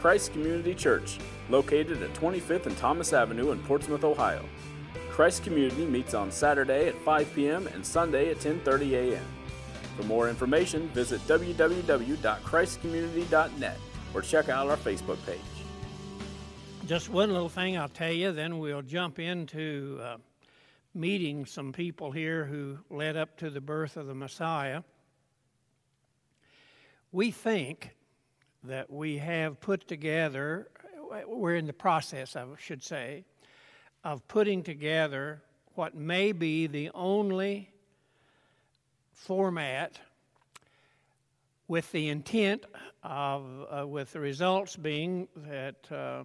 Christ Community Church, located at 25th and Thomas Avenue in Portsmouth, Ohio. Christ Community meets on Saturday at 5 p.m. and Sunday at 10:30 a.m. For more information, visit www.christcommunity.net or check out our Facebook page. Just one little thing I'll tell you, then we'll jump into uh, meeting some people here who led up to the birth of the Messiah. We think that we have put together, we're in the process, I should say, of putting together what may be the only format with the intent of, uh, with the results being that uh,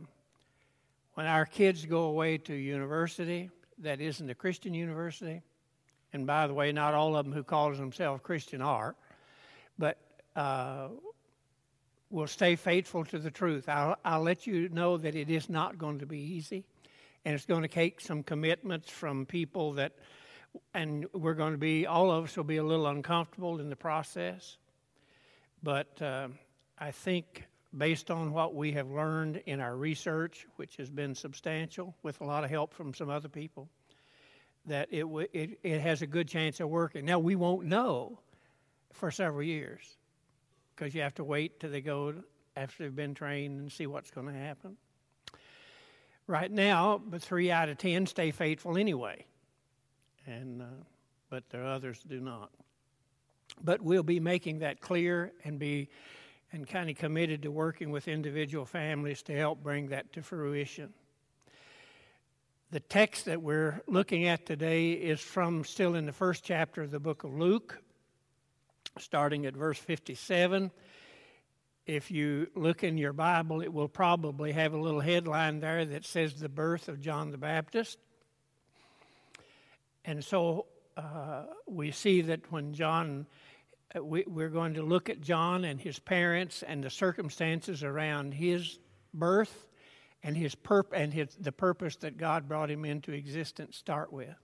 when our kids go away to university, that isn't a Christian university, and by the way, not all of them who call themselves Christian are, but uh, will stay faithful to the truth. I'll, I'll let you know that it is not going to be easy, and it's going to take some commitments from people that, and we're going to be, all of us will be a little uncomfortable in the process. But uh, I think based on what we have learned in our research, which has been substantial with a lot of help from some other people, that it, w- it, it has a good chance of working. Now, we won't know for several years because you have to wait till they go after they've been trained and see what's going to happen. Right now, but three out of ten stay faithful anyway, and uh, but the others do not. But we'll be making that clear and be and kind of committed to working with individual families to help bring that to fruition. The text that we're looking at today is from still in the first chapter of the book of Luke, starting at verse 57. If you look in your Bible, it will probably have a little headline there that says the birth of John the Baptist. And so uh, we see that when John, uh, we, we're going to look at John and his parents and the circumstances around his birth and his perp- and his, the purpose that God brought him into existence start with.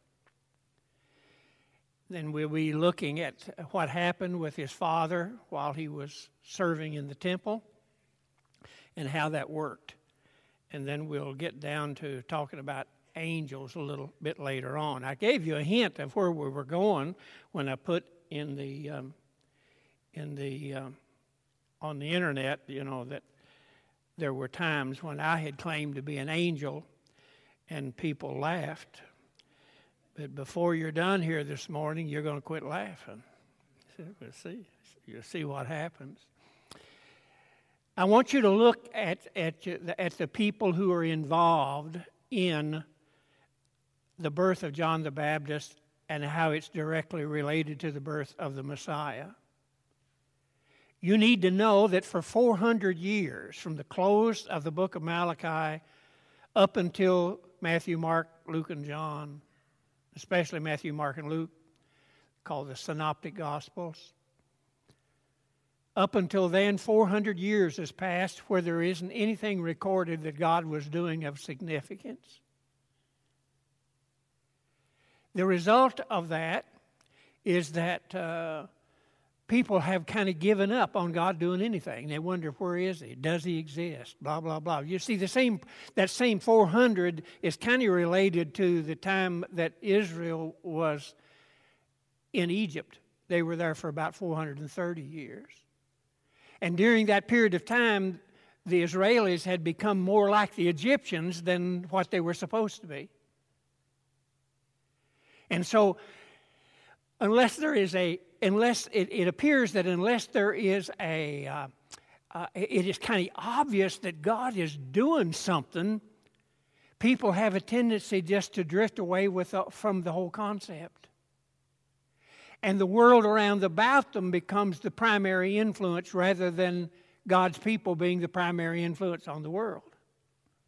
Then we'll be looking at what happened with his father while he was serving in the temple and how that worked. And then we'll get down to talking about angels a little bit later on. I gave you a hint of where we were going when I put in the um, in the um, on the internet, you know, that there were times when I had claimed to be an angel and people laughed but before you're done here this morning, you're going to quit laughing. We'll see. You'll see what happens. I want you to look at, at, at the people who are involved in the birth of John the Baptist and how it's directly related to the birth of the Messiah. You need to know that for 400 years, from the close of the book of Malachi up until Matthew, Mark, Luke, and John, especially Matthew, Mark, and Luke, called the Synoptic Gospels. Up until then, 400 years has passed where there isn't anything recorded that God was doing of significance. The result of that is that uh, people have kind of given up on God doing anything. They wonder where is He? Does He exist? Blah blah blah. You see, the same that same 400 is kind of related to the time that Israel was in Egypt. They were there for about 430 years, and during that period of time, the Israelis had become more like the Egyptians than what they were supposed to be. And so, unless there is a unless it, it appears that unless there is a, uh, uh, it is kind of obvious that God is doing something, people have a tendency just to drift away with, uh, from the whole concept. And the world around about them becomes the primary influence rather than God's people being the primary influence on the world.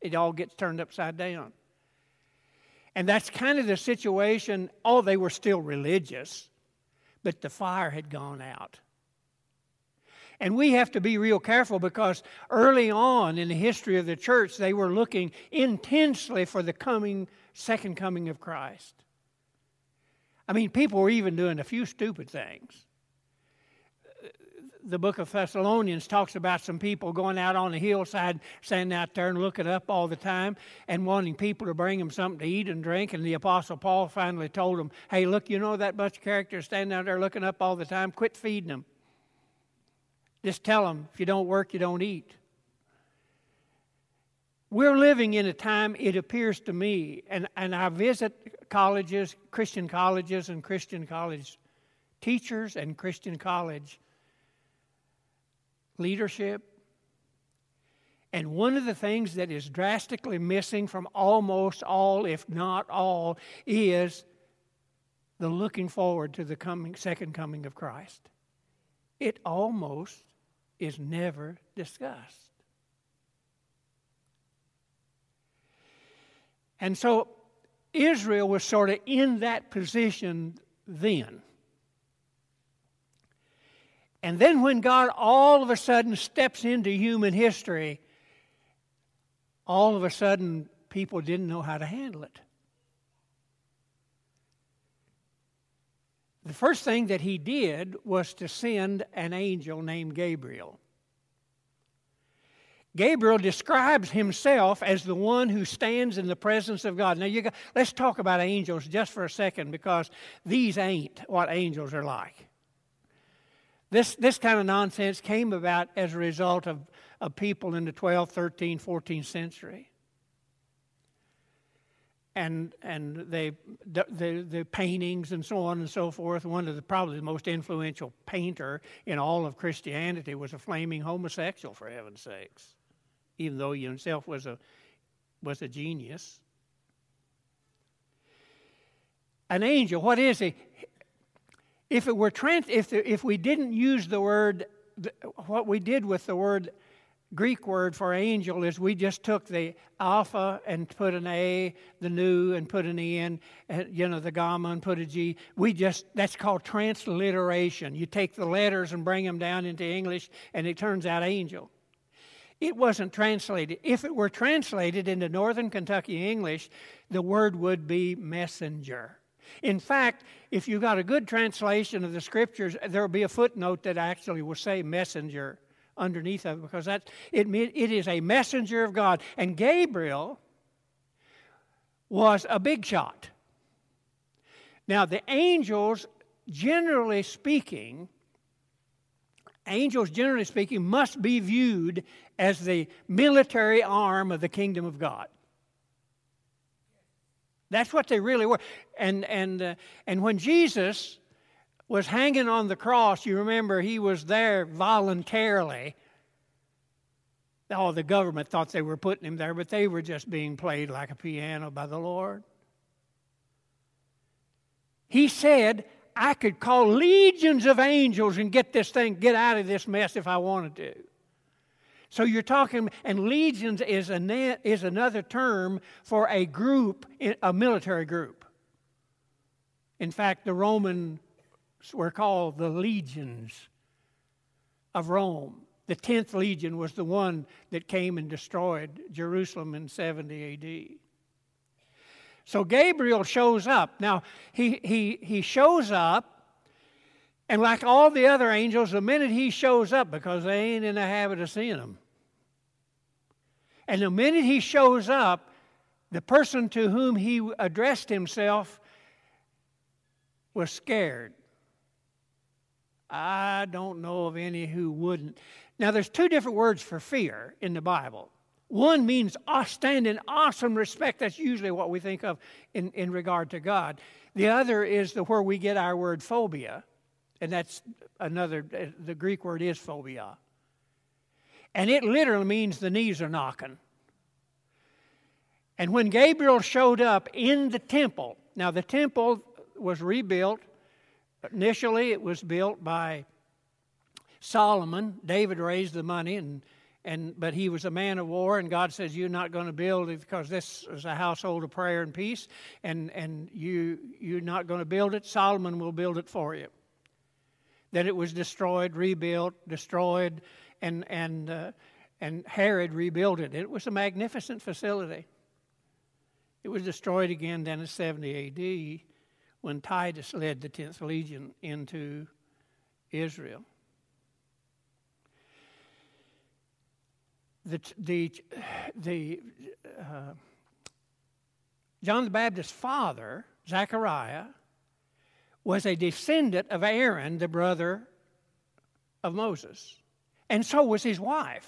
It all gets turned upside down. And that's kind of the situation. Oh, they were still religious but the fire had gone out. And we have to be real careful because early on in the history of the church, they were looking intensely for the coming, second coming of Christ. I mean, people were even doing a few stupid things. The book of Thessalonians talks about some people going out on the hillside, standing out there and looking up all the time and wanting people to bring them something to eat and drink. And the Apostle Paul finally told them, Hey, look, you know that bunch of characters standing out there looking up all the time? Quit feeding them. Just tell them, if you don't work, you don't eat. We're living in a time, it appears to me, and, and I visit colleges, Christian colleges, and Christian college teachers and Christian college leadership. And one of the things that is drastically missing from almost all, if not all, is the looking forward to the coming, second coming of Christ. It almost is never discussed. And so Israel was sort of in that position then. And then when God all of a sudden steps into human history, all of a sudden people didn't know how to handle it. The first thing that he did was to send an angel named Gabriel. Gabriel describes himself as the one who stands in the presence of God. Now, got, let's talk about angels just for a second because these ain't what angels are like. This, this kind of nonsense came about as a result of, of people in the 12th, 13th, 14th century. And, and they, the, the, the, paintings and so on and so forth. One of the probably the most influential painter in all of Christianity was a flaming homosexual, for heaven's sakes, even though he himself was a, was a genius. An angel, what is he? If it were trans, if, the, if we didn't use the word, what we did with the word Greek word for angel is we just took the alpha and put an A, the nu and put an E and, uh, you know, the gamma and put a G. We just, that's called transliteration. You take the letters and bring them down into English, and it turns out angel. It wasn't translated. If it were translated into Northern Kentucky English, the word would be messenger. In fact, if you got a good translation of the scriptures, there'll be a footnote that actually will say messenger underneath of it because that it, it is a messenger of God. And Gabriel was a big shot. Now, the angels, generally speaking, angels, generally speaking, must be viewed as the military arm of the kingdom of God. That's what they really were. And, and, uh, and when Jesus was hanging on the cross, you remember he was there voluntarily. Oh, the government thought they were putting him there, but they were just being played like a piano by the Lord. He said, I could call legions of angels and get this thing, get out of this mess if I wanted to. So you're talking, and legions is, a, is another term for a group, a military group. In fact, the Romans were called the legions of Rome. The 10th legion was the one that came and destroyed Jerusalem in 70 AD. So Gabriel shows up. Now, he, he, he shows up and like all the other angels, the minute he shows up, because they ain't in the habit of seeing him, and the minute he shows up, the person to whom he addressed himself was scared. I don't know of any who wouldn't. Now, there's two different words for fear in the Bible. One means stand in awesome respect. That's usually what we think of in, in regard to God. The other is the where we get our word phobia, and that's another. The Greek word is phobia. And it literally means the knees are knocking. And when Gabriel showed up in the temple, now the temple was rebuilt. Initially, it was built by Solomon. David raised the money, and, and, but he was a man of war, and God says, You're not going to build it because this is a household of prayer and peace, and, and you, you're not going to build it. Solomon will build it for you. Then it was destroyed, rebuilt, destroyed, and, and, uh, and Herod rebuilt it. It was a magnificent facility. It was destroyed again then in 70 AD when Titus led the 10th Legion into Israel. the, the, the uh, John the Baptist's father, Zechariah, was a descendant of Aaron, the brother of Moses. And so was his wife.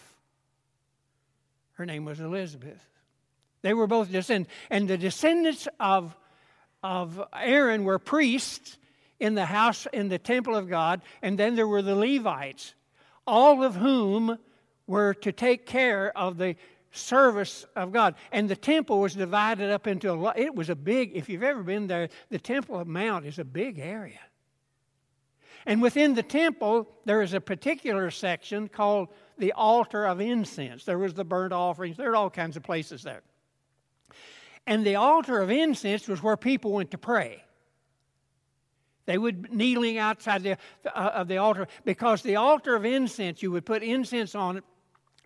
Her name was Elizabeth. They were both descendants. And the descendants of, of Aaron were priests in the house, in the temple of God. And then there were the Levites, all of whom were to take care of the service of God. And the temple was divided up into a lot. It was a big, if you've ever been there, the Temple of Mount is a big area. And within the temple, there is a particular section called the altar of incense. There was the burnt offerings, there are all kinds of places there. And the altar of incense was where people went to pray. They would kneeling outside the, uh, of the altar because the altar of incense, you would put incense on it,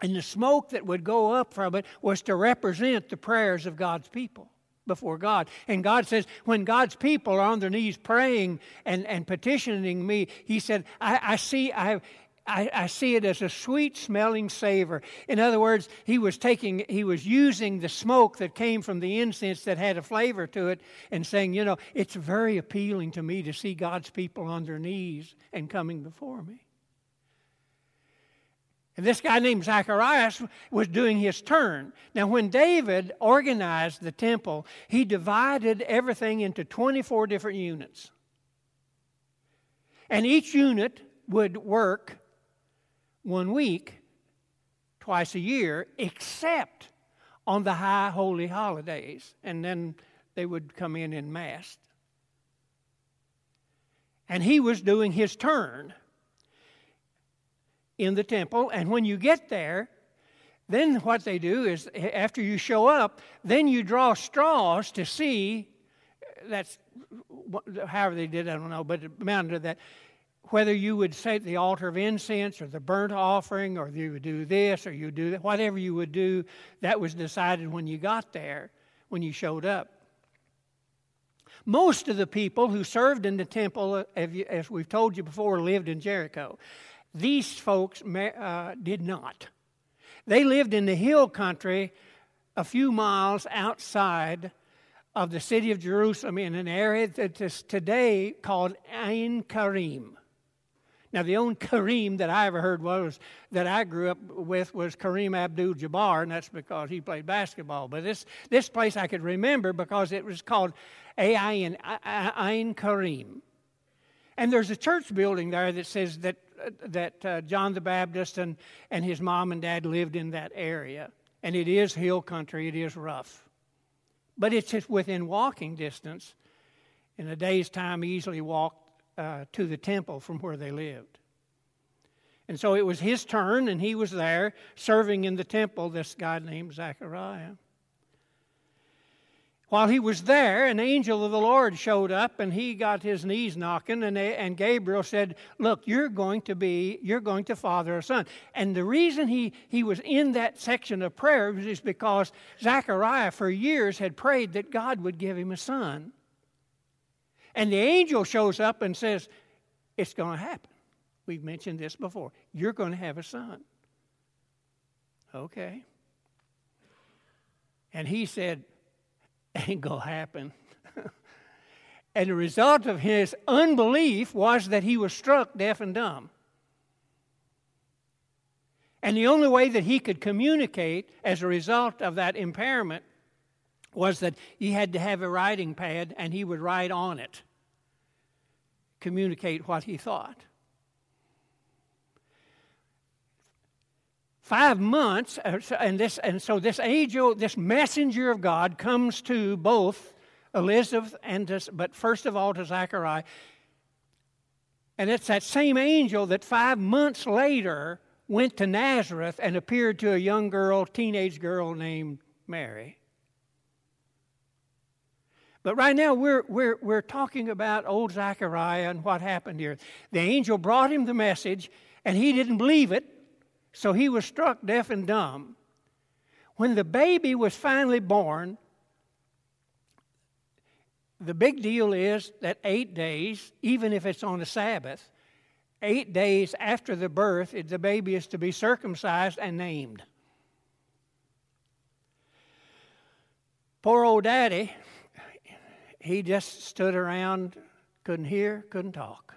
and the smoke that would go up from it was to represent the prayers of God's people before God. And God says, when God's people are on their knees praying and, and petitioning me, He said, I, I see, I, I, I, see it as a sweet smelling savor. In other words, he was taking, he was using the smoke that came from the incense that had a flavor to it and saying, you know, it's very appealing to me to see God's people on their knees and coming before me. And this guy named Zacharias was doing his turn. Now, when David organized the temple, he divided everything into 24 different units. And each unit would work one week, twice a year, except on the high holy holidays. And then they would come in in mass. And he was doing his turn in the temple. And when you get there, then what they do is after you show up, then you draw straws to see. That's however they did. I don't know, but it amounted to that. Whether you would say the altar of incense or the burnt offering, or you would do this or you do that, whatever you would do, that was decided when you got there, when you showed up. Most of the people who served in the temple, uh, as we've told you before, lived in Jericho. These folks uh, did not. They lived in the hill country a few miles outside of the city of Jerusalem in an area that is today called Ain Karim. Now, the only Kareem that I ever heard was that I grew up with was Kareem Abdul-Jabbar, and that's because he played basketball. But this this place I could remember because it was called Ain Ain Karim, and there's a church building there that says that that uh, John the Baptist and, and his mom and dad lived in that area. And it is hill country, it is rough. But it's just within walking distance. In a day's time, easily walked uh, to the temple from where they lived. And so it was his turn, and he was there serving in the temple, this guy named Zechariah. While he was there, an angel of the Lord showed up and he got his knees knocking, and, they, and Gabriel said, Look, you're going to be, you're going to father a son. And the reason he, he was in that section of prayer is because Zechariah for years had prayed that God would give him a son. And the angel shows up and says, It's going to happen. We've mentioned this before. You're going to have a son. Okay. And he said, ain't going to happen. and the result of his unbelief was that he was struck deaf and dumb. And the only way that he could communicate as a result of that impairment was that he had to have a writing pad and he would write on it, communicate what he thought. Five months, uh, and, this, and so this angel, this messenger of God comes to both Elizabeth and to, but first of all to Zachariah. And it's that same angel that five months later went to Nazareth and appeared to a young girl, teenage girl named Mary. But right now we're, we're, we're talking about old Zachariah and what happened here. The angel brought him the message, and he didn't believe it. So he was struck deaf and dumb. When the baby was finally born, the big deal is that eight days, even if it's on a Sabbath, eight days after the birth, the baby is to be circumcised and named. Poor old daddy, he just stood around, couldn't hear, couldn't talk.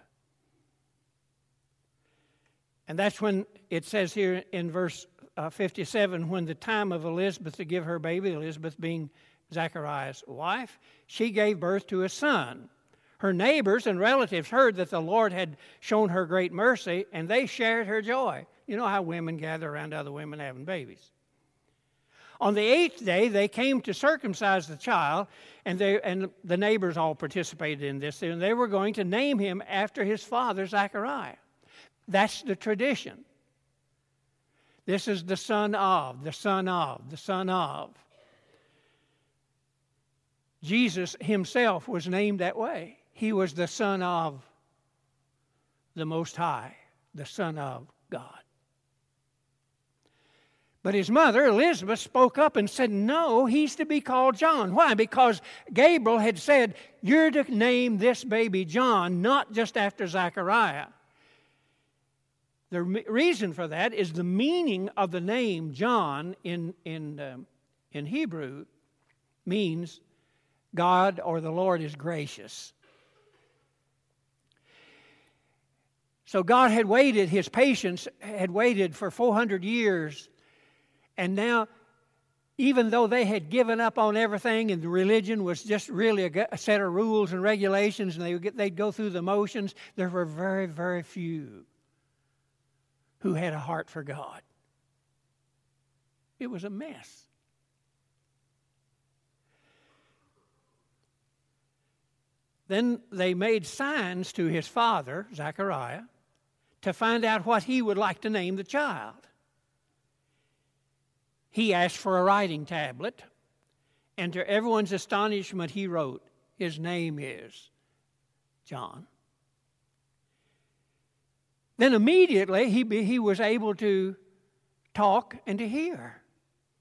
And that's when it says here in verse uh, 57 when the time of Elizabeth to give her baby, Elizabeth being Zachariah's wife, she gave birth to a son. Her neighbors and relatives heard that the Lord had shown her great mercy, and they shared her joy. You know how women gather around other women having babies. On the eighth day, they came to circumcise the child, and, they, and the neighbors all participated in this, and they were going to name him after his father, Zachariah. That's the tradition. This is the son of, the son of, the son of. Jesus himself was named that way. He was the son of the Most High, the son of God. But his mother, Elizabeth, spoke up and said, No, he's to be called John. Why? Because Gabriel had said, You're to name this baby John, not just after Zechariah. The reason for that is the meaning of the name John in, in, um, in Hebrew means God or the Lord is gracious. So God had waited, his patience had waited for 400 years, and now, even though they had given up on everything and the religion was just really a, set of rules and regulations and they they'd go through the motions, there were very, very few who had a heart for God. It was a mess. Then they made signs to his father, Zechariah, to find out what he would like to name the child. He asked for a writing tablet, and to everyone's astonishment, he wrote, His name is John. Then immediately he, he was able to talk and to hear.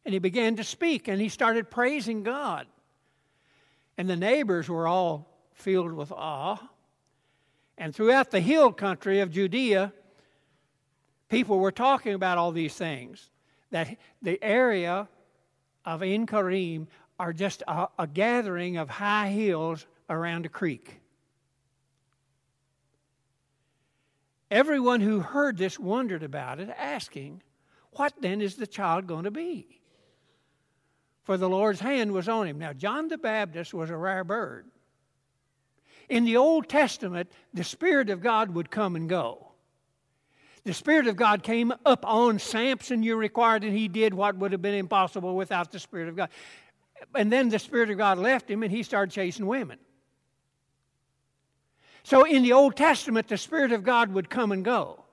And he began to speak and he started praising God. And the neighbors were all filled with awe. And throughout the hill country of Judea, people were talking about all these things. That the area of En Karim are just a, a gathering of high hills around a creek. Everyone who heard this wondered about it, asking, What then is the child going to be? For the Lord's hand was on him. Now, John the Baptist was a rare bird. In the Old Testament, the Spirit of God would come and go. The Spirit of God came up on Samson, you required, and he did what would have been impossible without the Spirit of God. And then the Spirit of God left him, and he started chasing women. So in the Old Testament, the Spirit of God would come and go.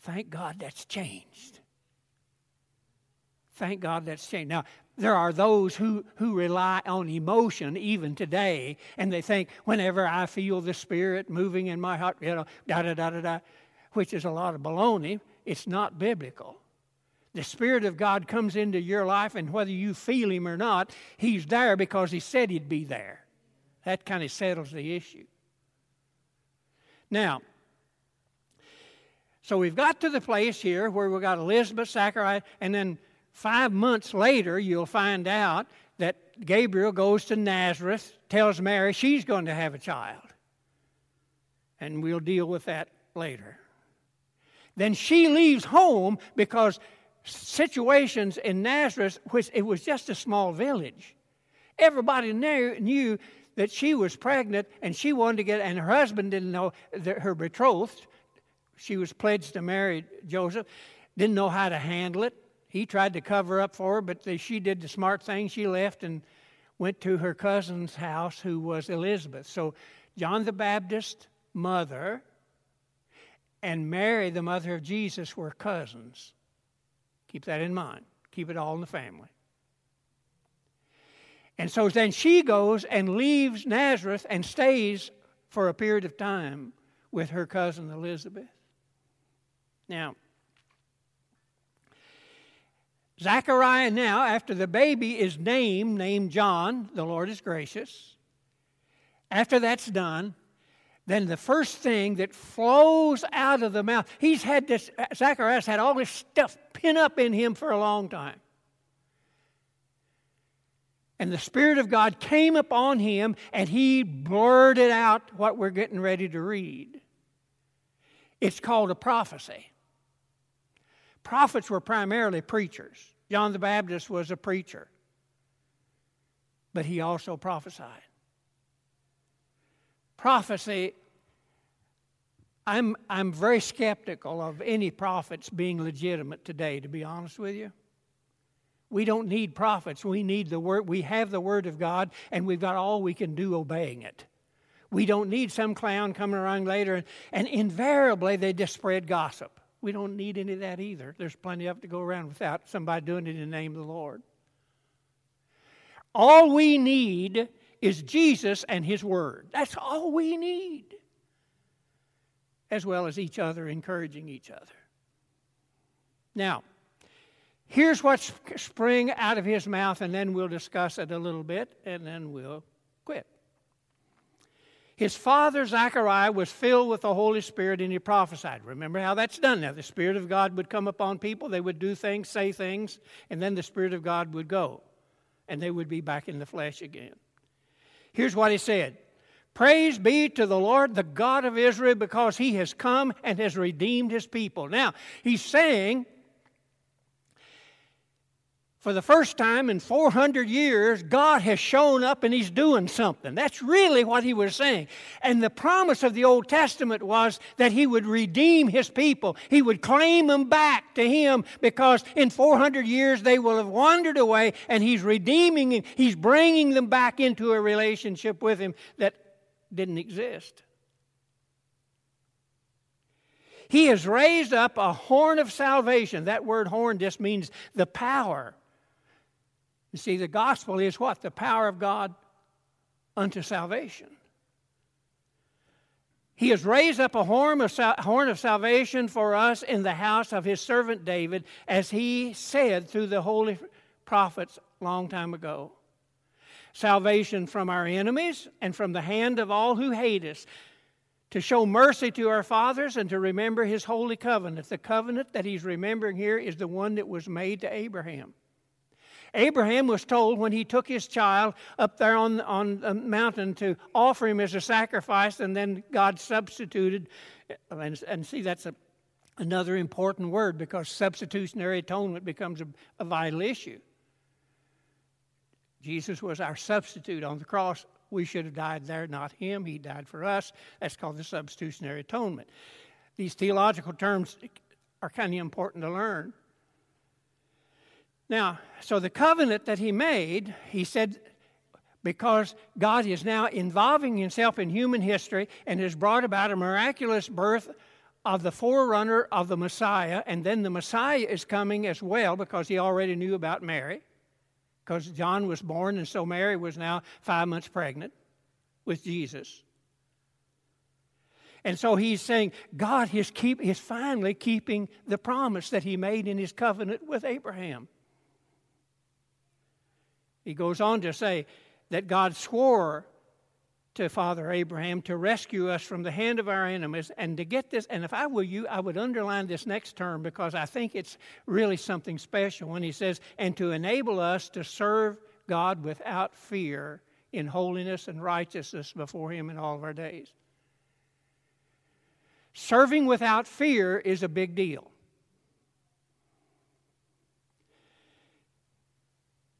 Thank God that's changed. Thank God that's changed. Now, there are those who, who rely on emotion even today, and they think, whenever I feel the Spirit moving in my heart, you know, da da da da da, which is a lot of baloney. It's not biblical. The Spirit of God comes into your life, and whether you feel Him or not, He's there because He said He'd be there. That kind of settles the issue. Now, so we've got to the place here where we've got Elizabeth, Zachariah, and then five months later, you'll find out that Gabriel goes to Nazareth, tells Mary she's going to have a child. And we'll deal with that later. Then she leaves home because situations in Nazareth, which it was just a small village, everybody knew that she was pregnant and she wanted to get, and her husband didn't know that her betrothed, she was pledged to marry Joseph, didn't know how to handle it. He tried to cover up for her, but she did the smart thing. She left and went to her cousin's house, who was Elizabeth. So John the Baptist, mother, and Mary, the mother of Jesus, were cousins. Keep that in mind. Keep it all in the family. And so then she goes and leaves Nazareth and stays for a period of time with her cousin Elizabeth. Now, Zachariah now, after the baby is named, named John, the Lord is gracious. After that's done, then the first thing that flows out of the mouth, he's had this, Zacharias had all this stuff pin up in him for a long time. And the Spirit of God came upon him and he blurted out what we're getting ready to read. It's called a prophecy. Prophets were primarily preachers. John the Baptist was a preacher, but he also prophesied. Prophecy, I'm, I'm very skeptical of any prophets being legitimate today, to be honest with you. We don't need prophets. We need the word. We have the word of God, and we've got all we can do obeying it. We don't need some clown coming around later, and invariably they just spread gossip. We don't need any of that either. There's plenty of it to go around without somebody doing it in the name of the Lord. All we need is Jesus and His Word. That's all we need. As well as each other, encouraging each other. Now, here's what's spring out of His mouth, and then we'll discuss it a little bit, and then we'll quit. His father, Zechariah, was filled with the Holy Spirit and he prophesied. Remember how that's done now. The Spirit of God would come upon people, they would do things, say things, and then the Spirit of God would go, and they would be back in the flesh again. Here's what he said Praise be to the Lord, the God of Israel, because he has come and has redeemed his people. Now, he's saying for the first time in 400 years, God has shown up and He's doing something. That's really what He was saying. And the promise of the Old Testament was that He would redeem His people, He would claim them back to Him because in 400 years they will have wandered away and He's redeeming them, He's bringing them back into a relationship with Him that didn't exist. He has raised up a horn of salvation. That word horn just means the power you see, the gospel is what? The power of God unto salvation. He has raised up a horn of, sal- horn of salvation for us in the house of his servant David, as he said through the holy prophets long time ago. Salvation from our enemies and from the hand of all who hate us, to show mercy to our fathers and to remember his holy covenant. The covenant that he's remembering here is the one that was made to Abraham. Abraham was told when he took his child up there on, on the mountain to offer him as a sacrifice, and then God substituted. And, and see, that's a, another important word because substitutionary atonement becomes a, a vital issue. Jesus was our substitute on the cross. We should have died there, not him. He died for us. That's called the substitutionary atonement. These theological terms are kind of important to learn. Now, so the covenant that he made, he said, because God is now involving himself in human history and has brought about a miraculous birth of the forerunner of the Messiah, and then the Messiah is coming as well because he already knew about Mary, because John was born, and so Mary was now five months pregnant with Jesus. And so he's saying God is, keep, is finally keeping the promise that he made in his covenant with Abraham. He goes on to say that God swore to Father Abraham to rescue us from the hand of our enemies and to get this. And if I were you, I would underline this next term because I think it's really something special when he says, and to enable us to serve God without fear in holiness and righteousness before Him in all of our days. Serving without fear is a big deal.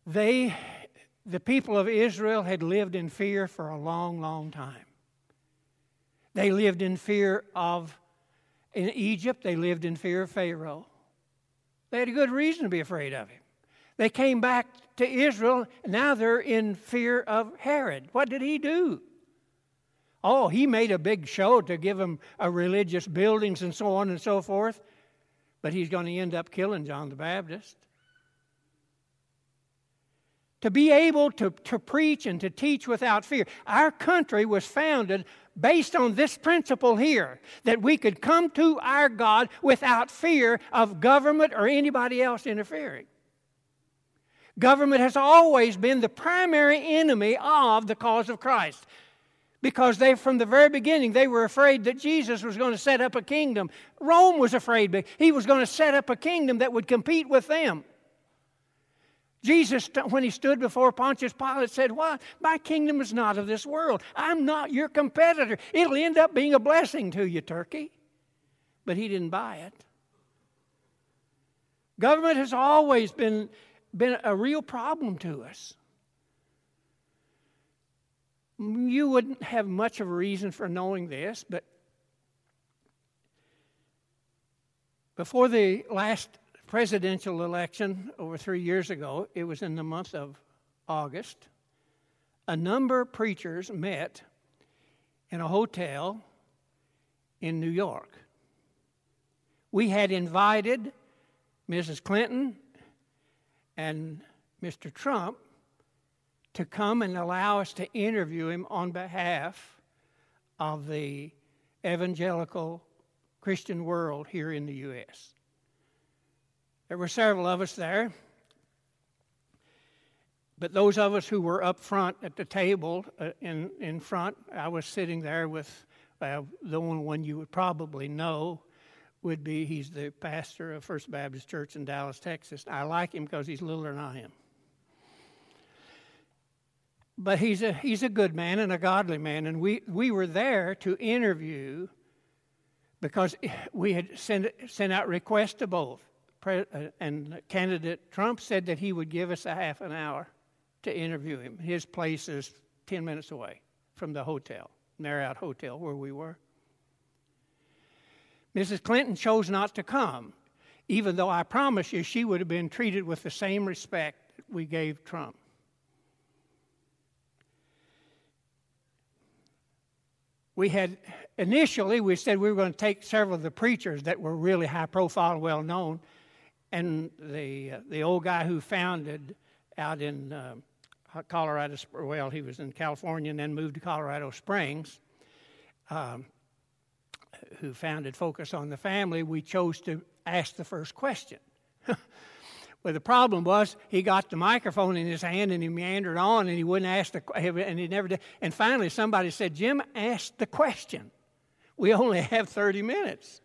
They the people of Israel had lived in fear for a long, long time. They lived in fear of, in Egypt, they lived in fear of Pharaoh. They had a good reason to be afraid of him. They came back to Israel, and now they're in fear of Herod. What did he do? Oh, he made a big show to give them a religious buildings and so on and so forth, but he's going to end up killing John the Baptist to be able to, to preach and to teach without fear. Our country was founded based on this principle here that we could come to our God without fear of government or anybody else interfering. Government has always been the primary enemy of the cause of Christ because they from the very beginning they were afraid that Jesus was going to set up a kingdom. Rome was afraid he was going to set up a kingdom that would compete with them. Jesus, when he stood before Pontius Pilate, said, What? My kingdom is not of this world. I'm not your competitor. It'll end up being a blessing to you, Turkey. But he didn't buy it. Government has always been, been a real problem to us. You wouldn't have much of a reason for knowing this, but before the last presidential election over three years ago, it was in the month of August, a number of preachers met in a hotel in New York. We had invited Mrs. Clinton and Mr. Trump to come and allow us to interview him on behalf of the evangelical Christian world here in the U.S. There were several of us there. But those of us who were up front at the table uh, in, in front, I was sitting there with uh, the only one you would probably know would be he's the pastor of First Baptist Church in Dallas, Texas. I like him because he's littler than I am. But he's a, he's a good man and a godly man, and we, we were there to interview because we had sent, sent out requests to both. Uh, and candidate Trump said that he would give us a half an hour to interview him. His place is 10 minutes away from the hotel, Marriott Hotel, where we were. Mrs. Clinton chose not to come, even though I promise you she would have been treated with the same respect that we gave Trump. We had initially we said we were going to take several of the preachers that were really high profile, well known, and the uh, the old guy who founded out in uh, Colorado, well, he was in California and then moved to Colorado Springs, um, who founded Focus on the Family. We chose to ask the first question. well, the problem was he got the microphone in his hand and he meandered on and he wouldn't ask the and he never did. And finally, somebody said, "Jim, ask the question. We only have 30 minutes."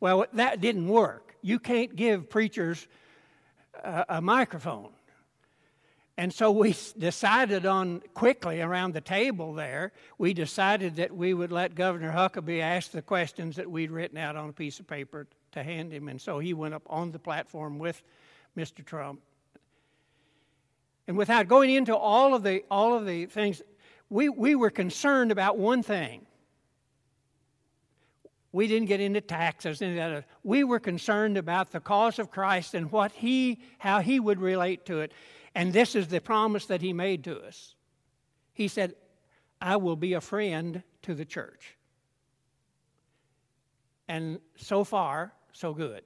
Well, that didn't work you can't give preachers a, a microphone. And so we decided on quickly around the table there, we decided that we would let Governor Huckabee ask the questions that we'd written out on a piece of paper to hand him. And so he went up on the platform with Mr. Trump. And without going into all of the, all of the things, we, we were concerned about one thing we didn't get into taxes and that. We were concerned about the cause of Christ and what he, how he would relate to it. And this is the promise that he made to us. He said, I will be a friend to the church. And so far, so good.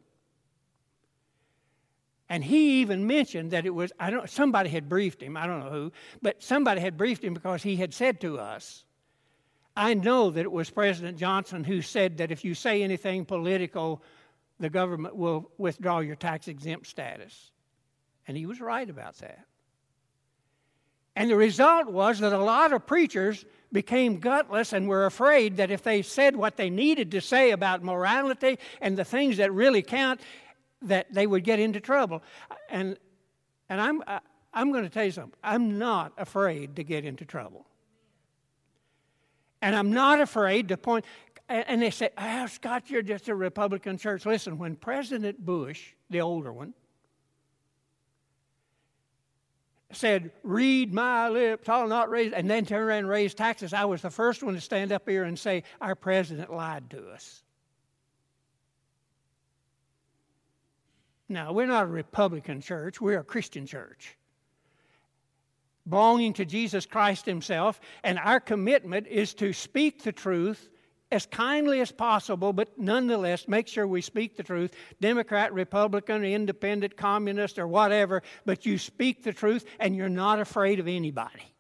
And he even mentioned that it was, I don't, somebody had briefed him, I don't know who, but somebody had briefed him because he had said to us I know that it was President Johnson who said that if you say anything political, the government will withdraw your tax exempt status. And he was right about that. And the result was that a lot of preachers became gutless and were afraid that if they said what they needed to say about morality and the things that really count, that they would get into trouble. And, and I'm, I'm going to tell you something. I'm not afraid to get into trouble. And I'm not afraid to point. And they say, oh, Scott, you're just a Republican church. Listen, when President Bush, the older one, said, Read my lips, I'll not raise, and then turn around and raise taxes, I was the first one to stand up here and say, Our president lied to us. Now, we're not a Republican church, we're a Christian church belonging to Jesus Christ Himself, and our commitment is to speak the truth as kindly as possible, but nonetheless make sure we speak the truth Democrat, Republican, Independent, Communist, or whatever, but you speak the truth and you're not afraid of anybody.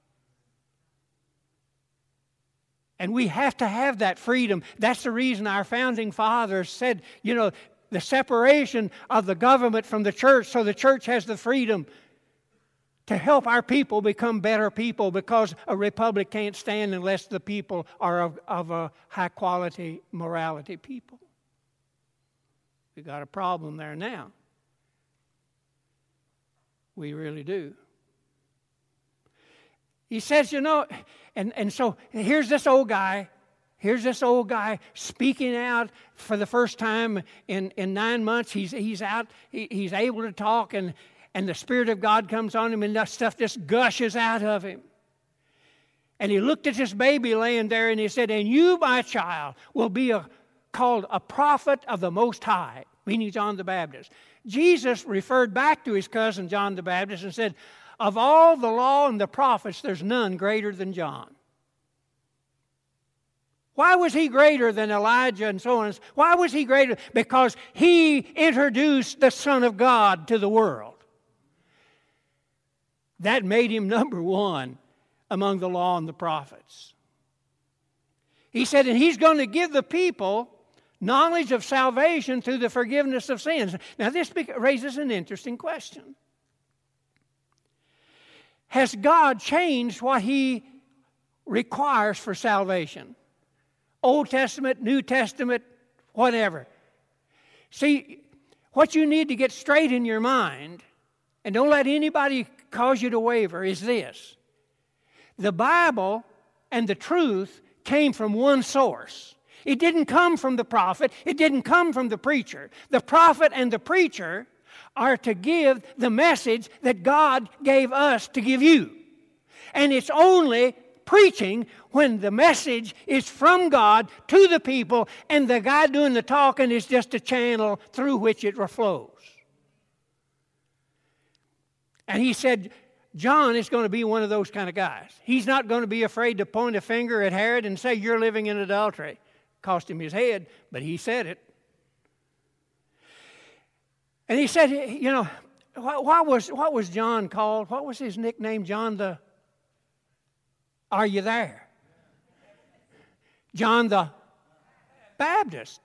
And we have to have that freedom. That's the reason our founding fathers said, you know, the separation of the government from the church so the church has the freedom to help our people become better people because a republic can't stand unless the people are of, of a high quality morality people. We got a problem there now. We really do. He says, you know, and, and so here's this old guy. Here's this old guy speaking out for the first time in, in nine months. He's, he's out, he, he's able to talk, and, and the Spirit of God comes on him, and that stuff just gushes out of him. And he looked at this baby laying there, and he said, And you, my child, will be a, called a prophet of the Most High, meaning John the Baptist. Jesus referred back to his cousin John the Baptist and said, Of all the law and the prophets, there's none greater than John. Why was he greater than Elijah and so on? Why was he greater? Because he introduced the Son of God to the world. That made him number one among the law and the prophets. He said, and he's going to give the people knowledge of salvation through the forgiveness of sins. Now, this raises an interesting question. Has God changed what He requires for salvation? Old Testament, New Testament, whatever. See, what you need to get straight in your mind, and don't let anybody cause you to waver, is this the Bible and the truth came from one source. It didn't come from the prophet, it didn't come from the preacher. The prophet and the preacher are to give the message that God gave us to give you. And it's only preaching when the message is from God to the people, and the guy doing the talking is just a channel through which it flows. And he said, John is going to be one of those kind of guys. He's not going to be afraid to point a finger at Herod and say, You're living in adultery. Cost him his head, but he said it. And he said, You know, what, was, what was John called? What was his nickname? John the. Are you there? John the Baptist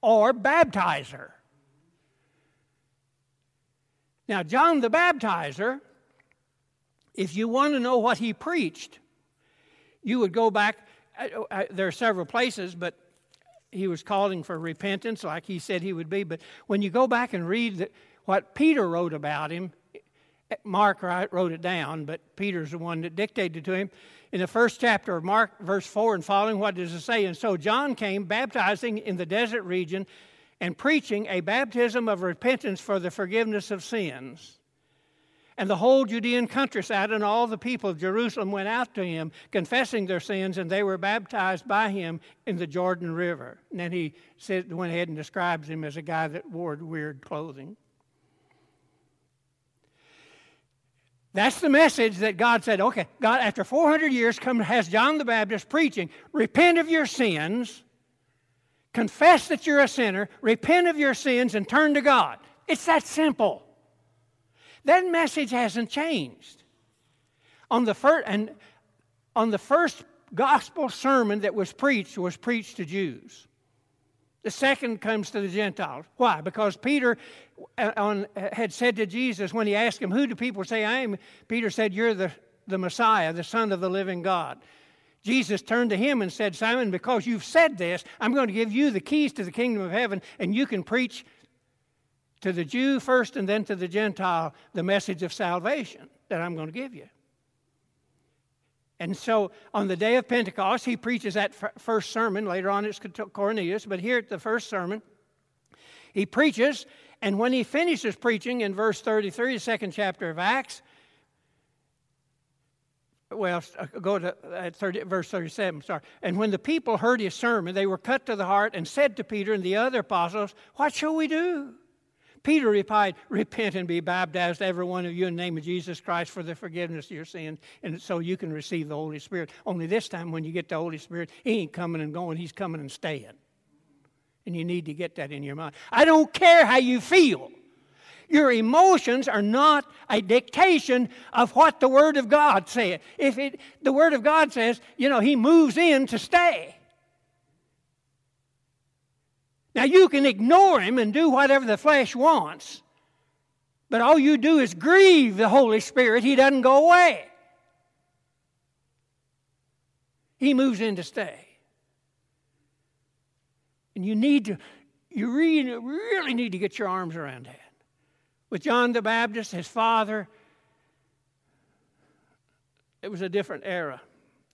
or baptizer. Now, John the Baptizer if you want to know what he preached, you would go back. Uh, uh, uh, there are several places, but he was calling for repentance like he said he would be. But when you go back and read what Peter wrote about him, eh, Mark wrote it down, but Peter's the one that dictated to him. In the first chapter of Mark, verse 4 and following, what does it say? And so John came baptizing in the desert region and preaching a baptism of repentance for the forgiveness of sins. And the whole Judean countryside and all the people of Jerusalem went out to him, confessing their sins, and they were baptized by him in the Jordan River. And then he said, went ahead and describes him as a guy that wore weird clothing. That's the message that God said, okay, God, after 400 years, come, has John the Baptist preaching, repent of your sins, confess that you're a sinner, repent of your sins, and turn to God. It's that simple. That message hasn't changed. On the first, and on the first gospel sermon that was preached was preached to Jews. The second comes to the Gentiles. Why? Because Peter uh, on, had said to Jesus when he asked him, Who do people say I am? Peter said, You're the, the Messiah, the Son of the living God. Jesus turned to him and said, Simon, because you've said this, I'm going to give you the keys to the kingdom of heaven, and you can preach to the Jew first and then to the Gentile the message of salvation that I'm going to give you. And so on the day of Pentecost, he preaches that first sermon. Later on, it's Cornelius, but here at the first sermon, he preaches, and when he finishes preaching in verse 33, the second chapter of Acts, well, uh, go to uh, 30, verse 37, sorry. And when the people heard his sermon, they were cut to the heart and said to Peter and the other apostles, What shall we do? Peter replied, Repent and be baptized, every one of you, in the name of Jesus Christ for the forgiveness of your sins, and so you can receive the Holy Spirit. Only this time, when you get the Holy Spirit, He ain't coming and going, He's coming and staying. And you need to get that in your mind. I don't care how you feel. Your emotions are not a dictation of what the Word of God says. If it, the Word of God says, you know, He moves in to stay. Now, you can ignore him and do whatever the flesh wants, but all you do is grieve the Holy Spirit. He doesn't go away, he moves in to stay. And you need to, you really, really need to get your arms around that. With John the Baptist, his father it was a different era.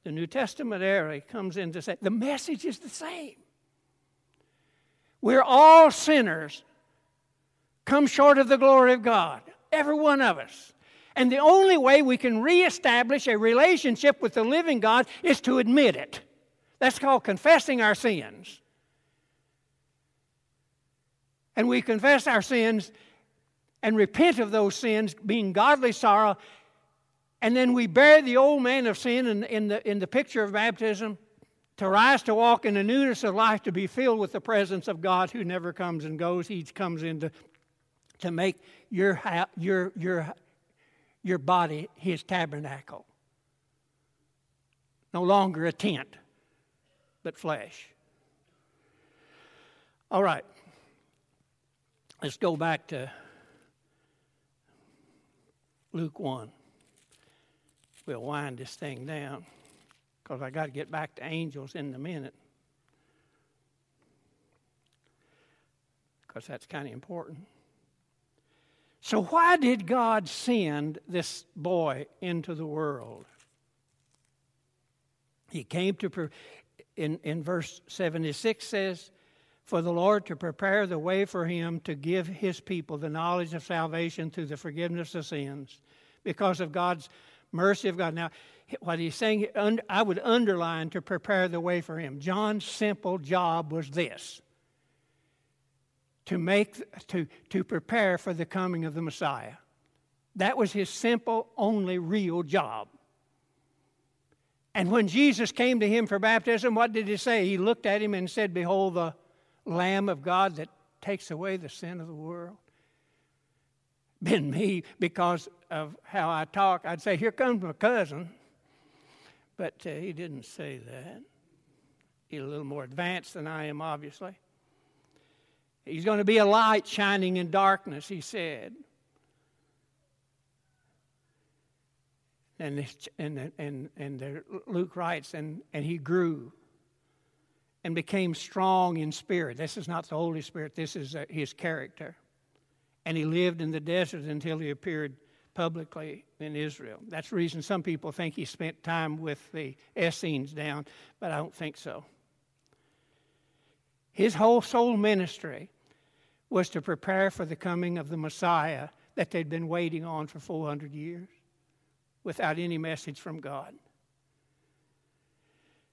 The New Testament era comes in to say the message is the same. We're all sinners, come short of the glory of God, every one of us. And the only way we can reestablish a relationship with the living God is to admit it. That's called confessing our sins. And we confess our sins and repent of those sins, being godly sorrow. And then we bear the old man of sin in, in, the, in the picture of baptism to rise to walk in the newness of life, to be filled with the presence of God who never comes and goes. He comes in to, to make your, your, your your body his tabernacle. No longer a tent, but flesh. All right. Let's go back to Luke 1. We'll wind this thing down because I got to get back to angels in a minute. Because that's kind of important. So, why did God send this boy into the world? He came to, in, in verse 76 says, for the Lord to prepare the way for him to give his people the knowledge of salvation through the forgiveness of sins because of God's mercy of God. Now, what he's saying, I would underline to prepare the way for him. John's simple job was this to make to, to prepare for the coming of the Messiah. That was his simple, only real job. And when Jesus came to him for baptism, what did he say? He looked at him and said, Behold, the Lamb of God that takes away the sin of the world. Been me because of how I talk. I'd say, Here comes my cousin. But uh, he didn't say that. He's a little more advanced than I am, obviously. He's going to be a light shining in darkness, he said. And, and, and, and Luke writes, and, and he grew and became strong in spirit. This is not the Holy Spirit, this is uh, his character. And he lived in the desert until he appeared publicly in Israel. That's the reason some people think he spent time with the Essenes down, but I don't think so. His whole soul ministry was to prepare for the coming of the Messiah that they'd been waiting on for 400 years without any message from God.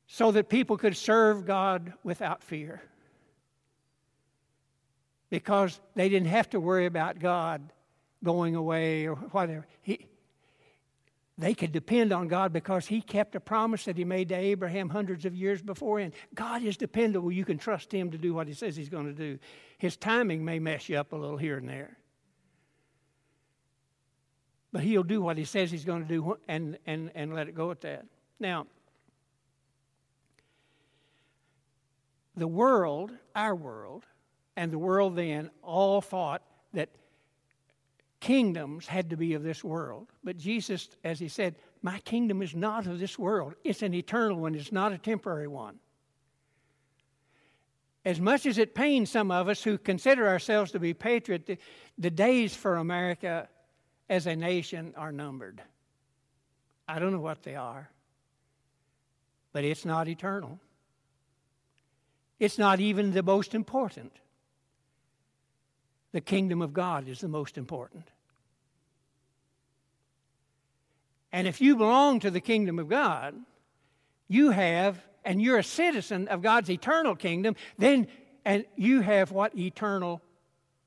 So that people could serve God without fear. Because they didn't have to worry about God going away or whatever. He, they could depend on God because He kept a promise that He made to Abraham hundreds of years before. And God is dependable. You can trust Him to do what He says He's going to do. His timing may mess you up a little here and there. But He'll do what He says He's going to do and, and, and let it go at that. Now, the world, our world, and the world then all thought that kingdoms had to be of this world. But Jesus, as he said, My kingdom is not of this world. It's an eternal one, it's not a temporary one. As much as it pains some of us who consider ourselves to be patriots, the, the days for America as a nation are numbered. I don't know what they are, but it's not eternal. It's not even the most important. The kingdom of God is the most important. And if you belong to the kingdom of God, you have, and you're a citizen of God's eternal kingdom, then, and you have what? Eternal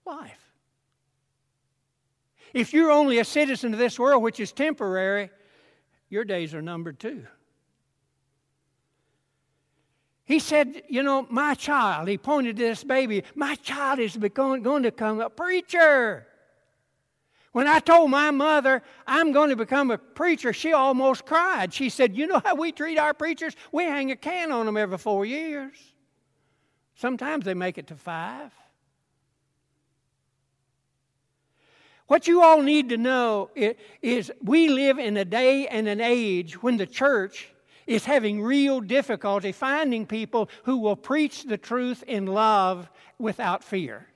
life. If you're only a citizen of this world, which is temporary, your days are numbered too. He said, You know, my child, he pointed to this baby, my child is going, going to become a preacher. When I told my mother I'm going to become a preacher, she almost cried. She said, You know how we treat our preachers? We hang a can on them every four years. Sometimes they make it to five. What you all need to know is we live in a day and an age when the church is having real difficulty finding people who will preach the truth in love without fear.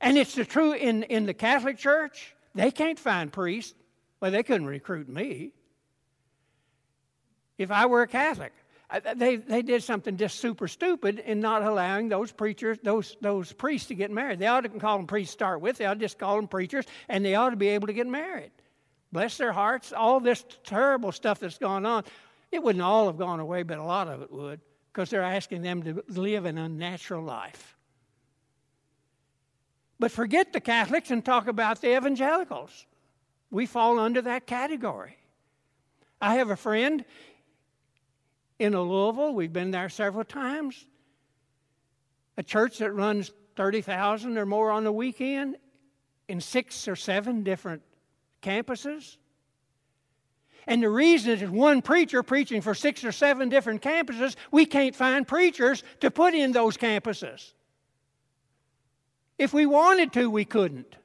And it's the true in, in the Catholic Church, they can't find priests Well, they couldn't recruit me. If I were a Catholic, they, they did something just super stupid in not allowing those preachers, those, those priests to get married. They ought to call them priests to start with. They ought to just call them preachers, and they ought to be able to get married. Bless their hearts. All this terrible stuff that's gone on, it wouldn't all have gone away, but a lot of it would, because they're asking them to live an unnatural life. But forget the Catholics and talk about the evangelicals. We fall under that category. I have a friend in Louisville, we've been there several times, a church that runs 30,000 or more on the weekend in six or seven different campuses. And the reason is one preacher preaching for six or seven different campuses, we can't find preachers to put in those campuses. If we wanted to, we couldn't.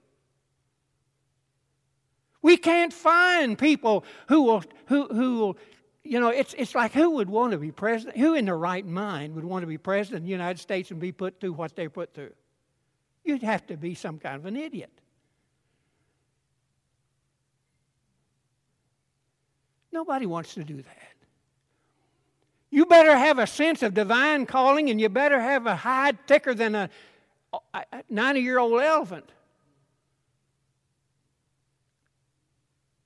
We can't find people who will, who, who will, you know, it's, it's like who would want to be president? Who in their right mind would want to be president of the United States and be put through what they're put through? You'd have to be some kind of an idiot. Nobody wants to do that. You better have a sense of divine calling and you better have a hide thicker than a 90 year old elephant.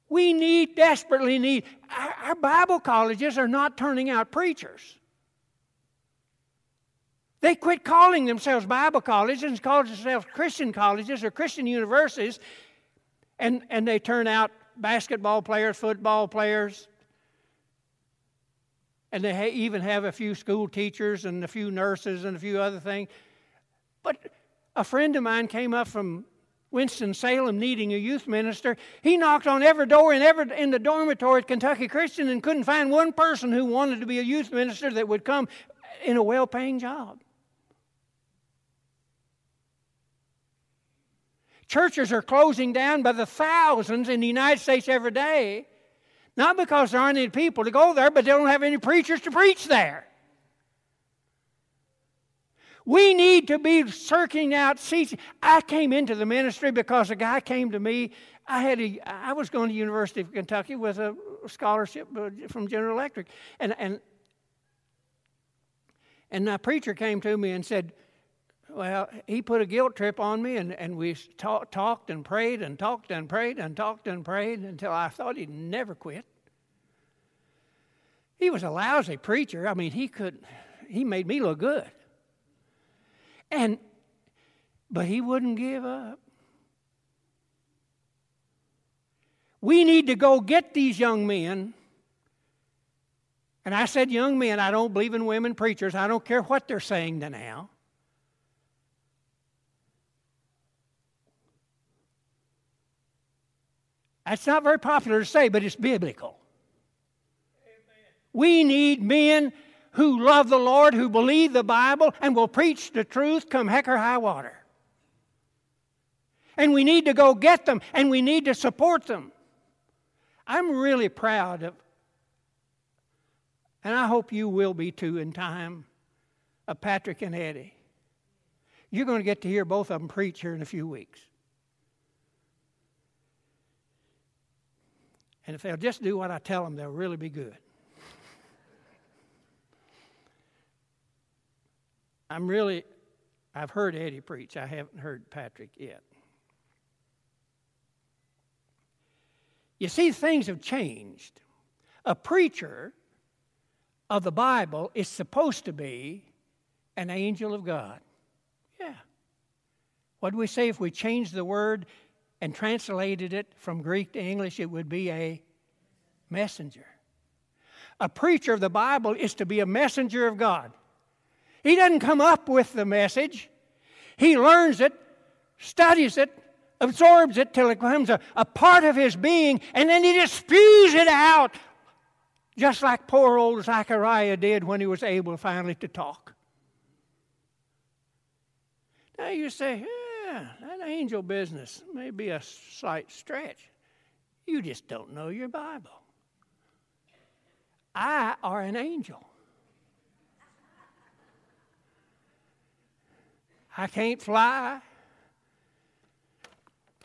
We need, desperately need, our, our, Bible colleges are not turning out preachers. They quit calling themselves Bible colleges and call themselves Christian colleges or Christian universities, and, and they turn out basketball players, football players, and they ha- even have a few school teachers and a few nurses and a few other things. But a friend of mine came up from Winston-Salem needing a youth minister. He knocked on every door in, every, in the dormitory at Kentucky Christian and couldn't find one person who wanted to be a youth minister that would come in a well paying job. Churches are closing down by the thousands in the United States every day, not because there aren't any people to go there, but they don't have any preachers to preach there. We need to be searching out seats. I came into the ministry because a guy came to me. I had a, I was going to University of Kentucky with a scholarship uh, from General Electric, and and and a preacher came to me and said, well, he put a guilt trip on me, and, and we talk, talked and prayed and talked and prayed and talked and prayed until I thought he'd never quit. He was a lousy preacher. I mean, he could, he made me look good. And but he wouldn't give up. We need to go get these young men. And I said, young men, I don't believe in women preachers. I don't care what they're saying to now. That's not very popular to say, but it's biblical. Amen. We need men who love the Lord, who believe the Bible, and will preach the truth come heck or high water. And we need to go get them, and we need to support them. I'm really proud of, and I hope you will be too in time, of Patrick and Eddie. You're going to get to hear both of them preach here in a few weeks. And if they'll just do what I tell them, they'll really be good. I'm really, I've heard Eddie preach. I haven't heard Patrick yet. You see, things have changed. A preacher of the Bible is supposed to be an angel of God. Yeah. What do we say if we change the word and translated it from Greek to English? It would be a messenger. A preacher of the Bible is to be a messenger of God. He doesn't come up with the message, he learns it, studies it, absorbs it till it becomes a, a part of his being, and then he just spews it out, just like poor old Zechariah did when he was able finally to talk. Now you say, that angel business may be a slight stretch. You just don't know your Bible. I are an angel. I can't fly.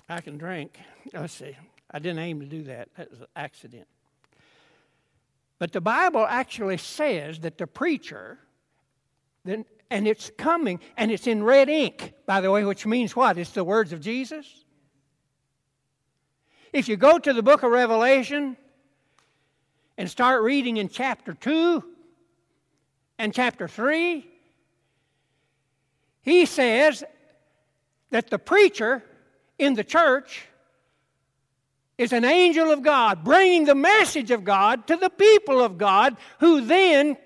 I can drink. Let's see. I didn't aim to do that, that was an accident. But the Bible actually says that the preacher, then, and it's coming, and it's in red ink, by the way, which means what? It's the words of Jesus. If you go to the book of Revelation and start reading in chapter 2 and chapter 3, he says that the preacher in the church is an angel of God, bringing the message of God to the people of God, who then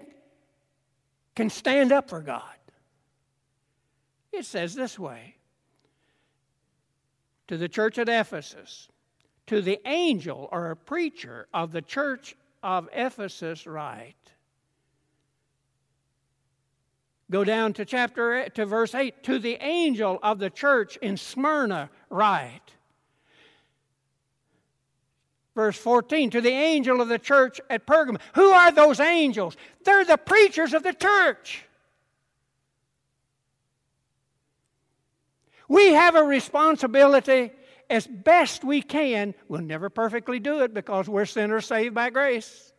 can stand up for God. It says this way to the church at Ephesus, to the angel or a preacher of the church of Ephesus, write. Go down to chapter to verse 8. To the angel of the church in Smyrna, write. Verse 14, to the angel of the church at Pergamum. Who are those angels? They're the preachers of the church. We have a responsibility as best we can. We'll never perfectly do it because we're sinners saved by grace.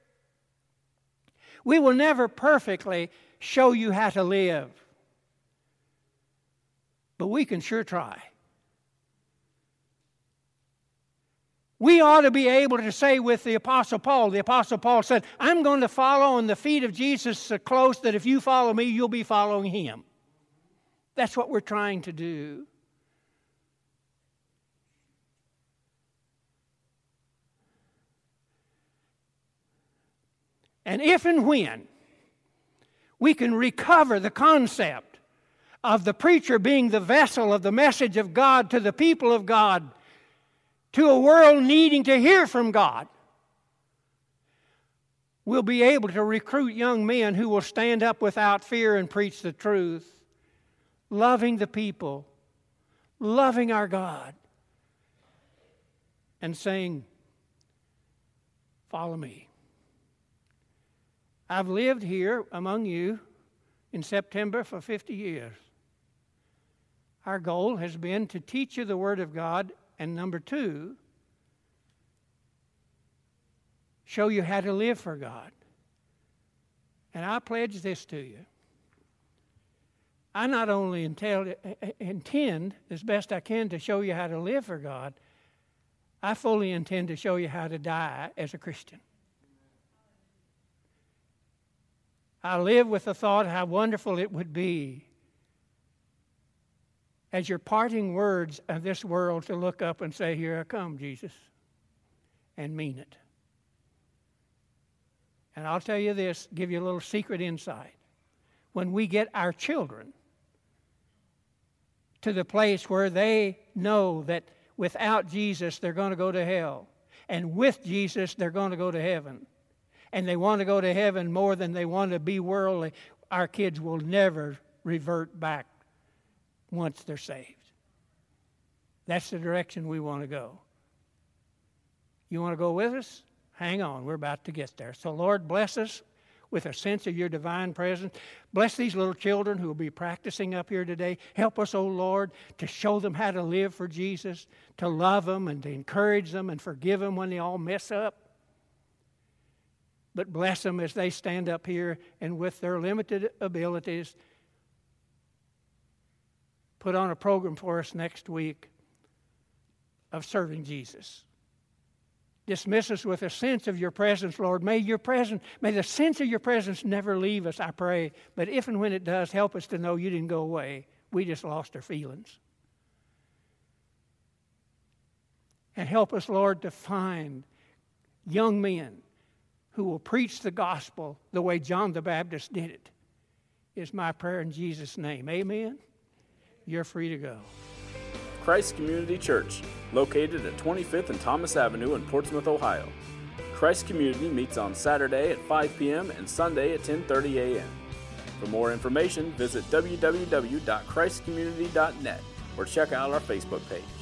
We will never perfectly show you how to live, but we can sure try. We ought to be able to say with the Apostle Paul, the Apostle Paul said, I'm going to follow in the feet of Jesus so close that if you follow me, you'll be following him. That's what we're trying to do. And if and when we can recover the concept of the preacher being the vessel of the message of God to the people of God to a world needing to hear from God, we'll be able to recruit young men who will stand up without fear and preach the truth, loving the people, loving our God, and saying, Follow me. I've lived here among you in September for 50 years. Our goal has been to teach you the Word of God and number two, show you how to live for God. And I pledge this to you. I not only intend, intend as best I can to show you how to live for God, I fully intend to show you how to die as a Christian. I live with the thought how wonderful it would be as your parting words of this world to look up and say, Here I come, Jesus, and mean it. And I'll tell you this, give you a little secret insight. When we get our children to the place where they know that without Jesus they're going to go to hell, and with Jesus they're going to go to heaven, and they want to go to heaven more than they want to be worldly, our kids will never revert back once they're saved. That's the direction we want to go. You want to go with us? Hang on, we're about to get there. So, Lord, bless us with a sense of your divine presence. Bless these little children who will be practicing up here today. Help us, O oh Lord, to show them how to live for Jesus, to love them and to encourage them and forgive them when they all mess up. But bless them as they stand up here and with their limited abilities put on a program for us next week of serving Jesus. Dismiss us with a sense of your presence, Lord. May your presence, may the sense of your presence never leave us, I pray. But if and when it does, help us to know you didn't go away. We just lost our feelings. And help us, Lord, to find young men who will preach the gospel the way John the Baptist did it. Is my prayer in Jesus' name. Amen you're free to go. Christ Community Church, located at 25th and Thomas Avenue in Portsmouth, Ohio. Christ Community meets on Saturday at 5 p.m. and Sunday at 10:30 a.m. For more information, visit www.christcommunity.net or check out our Facebook page.